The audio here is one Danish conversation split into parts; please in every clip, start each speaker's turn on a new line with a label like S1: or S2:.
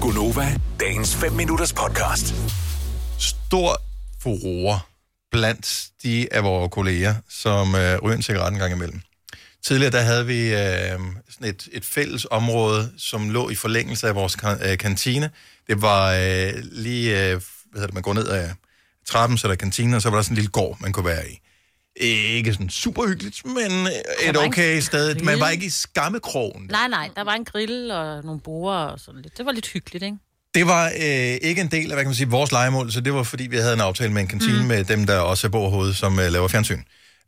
S1: Gunova, dagens 5 minutters podcast.
S2: stor furore blandt de af vores kolleger, som øh, ryger en cigaret en gang imellem. Tidligere der havde vi øh, sådan et, et fælles område, som lå i forlængelse af vores kan, øh, kantine. Det var øh, lige, øh, hvad hedder det, man går ned ad trappen, så der er kantine, og så var der sådan en lille gård, man kunne være i. Ikke sådan super hyggeligt, men øh, et okay sted. Man var ikke i skammekrogen.
S3: Nej, nej, der var en grill og nogle borer og sådan lidt. Det var lidt hyggeligt, ikke?
S2: Det var øh, ikke en del af, hvad kan man sige, vores legemål, så det var fordi, vi havde en aftale med en kantine mm. med dem, der også er bordhoved, som øh, laver fjernsyn.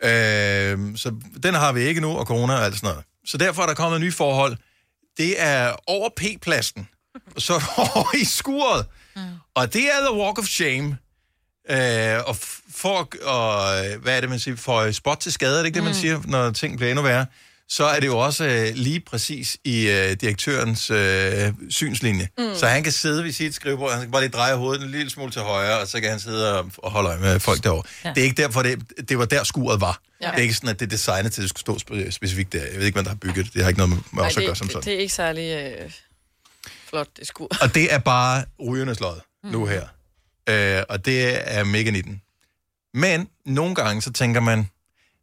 S2: Øh, så den har vi ikke nu, og corona og alt sådan noget. Så derfor er der kommet nye forhold. Det er over P-pladsen, så over i skuret. Mm. Og det er The Walk of Shame. Øh, og for, og, øh, hvad er det, man siger, for spot til skade, er det ikke det, man siger, når ting bliver endnu værre? Så er det jo også øh, lige præcis i øh, direktørens øh, synslinje. Mm. Så han kan sidde ved sit skrivebord, han kan bare lige dreje hovedet en lille smule til højre, og så kan han sidde og, og holde øje med folk derovre. Ja. Det er ikke derfor, det, det var der skuret var. Ja. Det er ikke sådan, at det er designet til, at det skulle stå spe- specifikt der. Jeg ved ikke, hvem der har bygget det. Det har ikke noget med med
S4: Ej,
S2: os at
S4: det,
S2: gøre som
S4: det,
S2: sådan.
S4: det er ikke særlig øh, flot, det skur.
S2: Og det er bare rygernes lod nu her. Øh, og det er mega 19. Men nogle gange, så tænker man,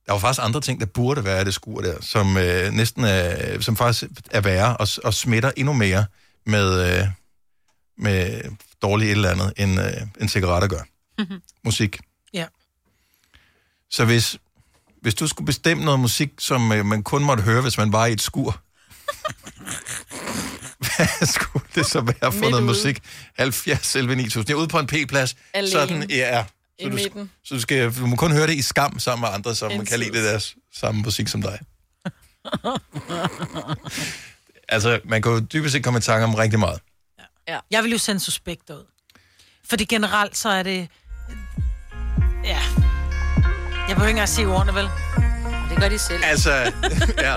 S2: der var faktisk andre ting, der burde være i det skur der, som øh, næsten er, som faktisk er værre og, og smitter endnu mere med, øh, med dårligt et eller andet, end, øh, end cigaretter gør. Musik.
S5: Ja.
S2: Så hvis, hvis du skulle bestemme noget musik, som øh, man kun måtte høre, hvis man var i et skur, skulle det så være for noget
S4: ude.
S2: musik? 70 11 9000. Jeg er ude på en P-plads.
S4: Alene.
S2: Sådan, ja. Så
S4: I
S2: du,
S4: midten.
S2: så du, skal, du må kun høre det i skam sammen med andre, som kan lide det deres samme musik som dig. altså, man kan jo dybest set komme i tanke om rigtig meget.
S5: Jeg vil jo sende suspekter ud. Fordi generelt så er det... Ja. Jeg behøver ikke engang se ordene, vel?
S3: Det gør de selv.
S2: Altså, ja.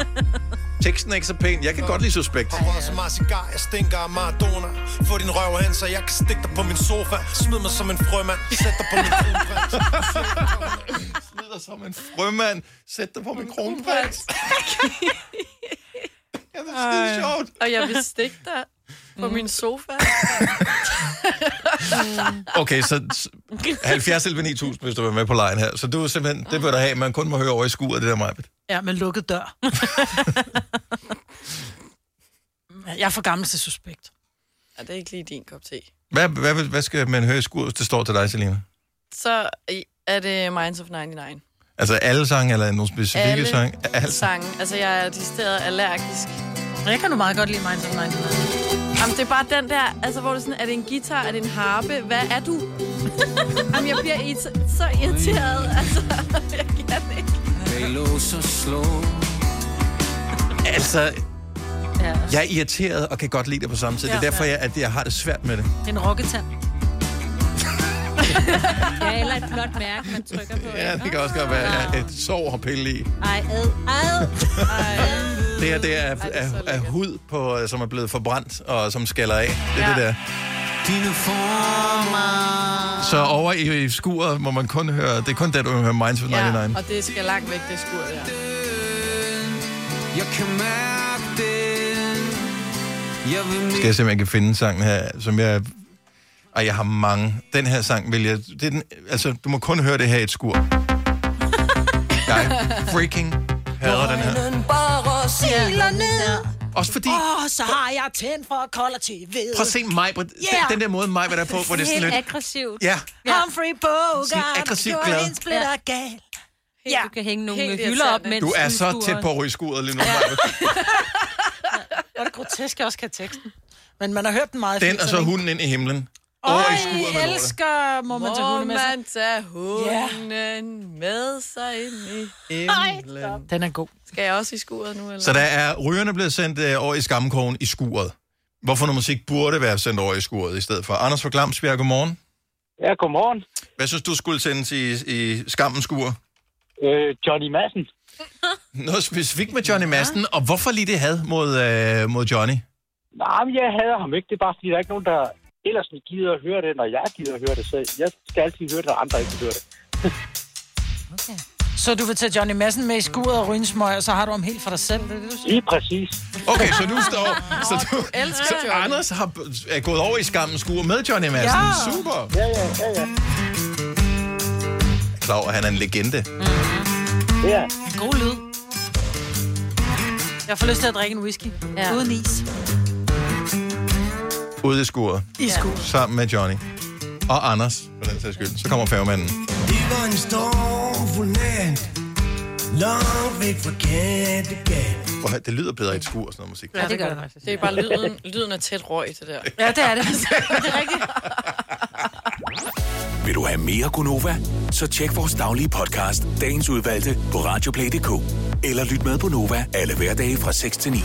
S2: Teksten er ikke så pæn. Jeg kan godt lide suspekt.
S6: Rød som meget cigar, jeg stinker af Maradona Få din røv hen, så jeg kan stikke dig på min sofa Smid mig som en frømand, sæt dig på min kronprins
S2: Smid dig som en frømand. Sæt dig på min kronprins. ja, det er skide sjovt.
S4: Og jeg vil stikke dig på min sofa.
S2: Okay, så s- 70 11 9000, hvis du er med på lejen her. Så du er simpelthen, det vil du have, man kun må høre over i skuret, det der mig.
S5: Ja, med lukket dør. jeg er for gammel til suspekt.
S4: Ja, det er ikke lige din kop te.
S2: Hvad, hvad, hvad skal man høre i hvis det står til dig, Selina?
S4: Så er det Minds of 99.
S2: Altså alle sange, eller nogle specifikke
S4: Alle
S2: sange? Alle
S4: sange. Altså, jeg er decideret allergisk.
S5: Jeg kan nu meget godt lide Minds of 99.
S4: Jamen, det er bare den der, altså, hvor det sådan, er det en guitar, er det en harpe? Hvad er du? Jamen, jeg bliver så irriteret, altså, jeg kan det ikke.
S2: Altså,
S3: Ja.
S2: jeg er irriteret og kan godt lide det på samme tid. Det er
S5: Ja.
S2: derfor, jeg, at jeg har det svært med det.
S5: Det er en rocketand.
S3: ja, eller et flot mærke, man trykker på.
S2: Ja, det kan også godt være ja, et sår at pille i.
S3: Ej, ad, ad.
S2: Det her, det er,
S4: er
S2: er, er hud, på, som er blevet forbrændt og som skaller af. Det er
S4: Ja.
S2: det der. Så over i, i skuret må man kun høre, det er kun der, du hører Minds of 99.
S4: Ja, og det skal langt væk, det skur der.
S7: Jeg kan mærke det. Jeg vil
S2: Skal jeg se, om jeg kan finde sangen her, som jeg... Ej, jeg har mange. Den her sang vil jeg... Det er den, altså, du må kun høre det her i et skur. Jeg freaking hader den her.
S5: bare siler ned.
S2: Også fordi...
S5: Åh, oh, så har jeg tændt for kolder TV.
S2: Prøv at se mig, den,
S5: Yeah.
S2: den der måde mig, hvad der er på, hvor det er sådan
S3: Helt
S2: lidt...
S3: aggressivt.
S2: Ja,
S5: Humphrey Bogart.
S2: Sådan aggressivt glad.
S5: en splitter
S3: Ja.
S5: gal.
S3: Ja. Du kan hænge nogle
S4: Helt
S3: hylder op, mens
S2: du er så tæt på at ryge skuret lige nu. Maja.
S5: Hvor er det grotesk, jeg også kan teksten. Men man har hørt den meget
S2: Den og så
S5: 80'erne, ikke?
S2: hunden ind i himlen. I med
S5: jeg
S2: lortet.
S5: elsker, må man tage
S4: Må
S5: hunde med sig.
S4: man tage hunden med sig ind i himlen?
S5: Den er god.
S4: Skal jeg også i skuret nu, eller?
S2: Så der er rygerne blevet sendt øh, over i skammekrogen i skuret. Hvorfor noget musik burde være sendt over i skuret i stedet for? Anders fra Glamsbjerg, godmorgen.
S8: Ja, godmorgen.
S2: Hvad synes du skulle sendes i, i skammens skur?
S8: Øh, Johnny Madsen.
S2: Noget specifikt med Johnny Madsen, og hvorfor lige det had mod, øh, mod Johnny?
S8: Nej, men jeg hader ham ikke. Det er bare fordi, der er ikke nogen, der ellers gider at høre det, når jeg gider at høre det. Så jeg skal altid høre det, når andre ikke hører det.
S5: Så du vil tage Johnny Madsen med i skuret og ryge en smøg, og så har du ham helt for dig selv, det er det, du siger?
S8: Lige præcis.
S2: Okay, så nu står... Så, du,
S4: elsker
S2: så. Anders har, er gået over i skammens skur med Johnny Madsen.
S5: Ja.
S2: Super.
S8: Ja, ja, ja, ja.
S2: Klar over, at han er en legende.
S8: Ja,
S5: God lyd. Jeg får lyst til at drikke en whisky.
S3: Ja.
S5: Uden is.
S2: Ude i skuret.
S5: I skur.
S2: Sammen med Johnny. Og Anders, for den sags skyld. Så kommer færgemanden.
S9: Det var en stormfuld nat Langt væk fra Kattegat
S2: Det lyder bedre i et skur, sådan noget musik.
S3: Ja, det gør det faktisk.
S4: Det er bare lyden, lyden af tæt røg, det der.
S5: Ja, det er det. det er rigtigt.
S1: Vil du have mere Gunova? Så tjek vores daglige podcast, dagens udvalgte, på radioplay.dk. Eller lyt med på Nova alle hverdage fra 6 til 9.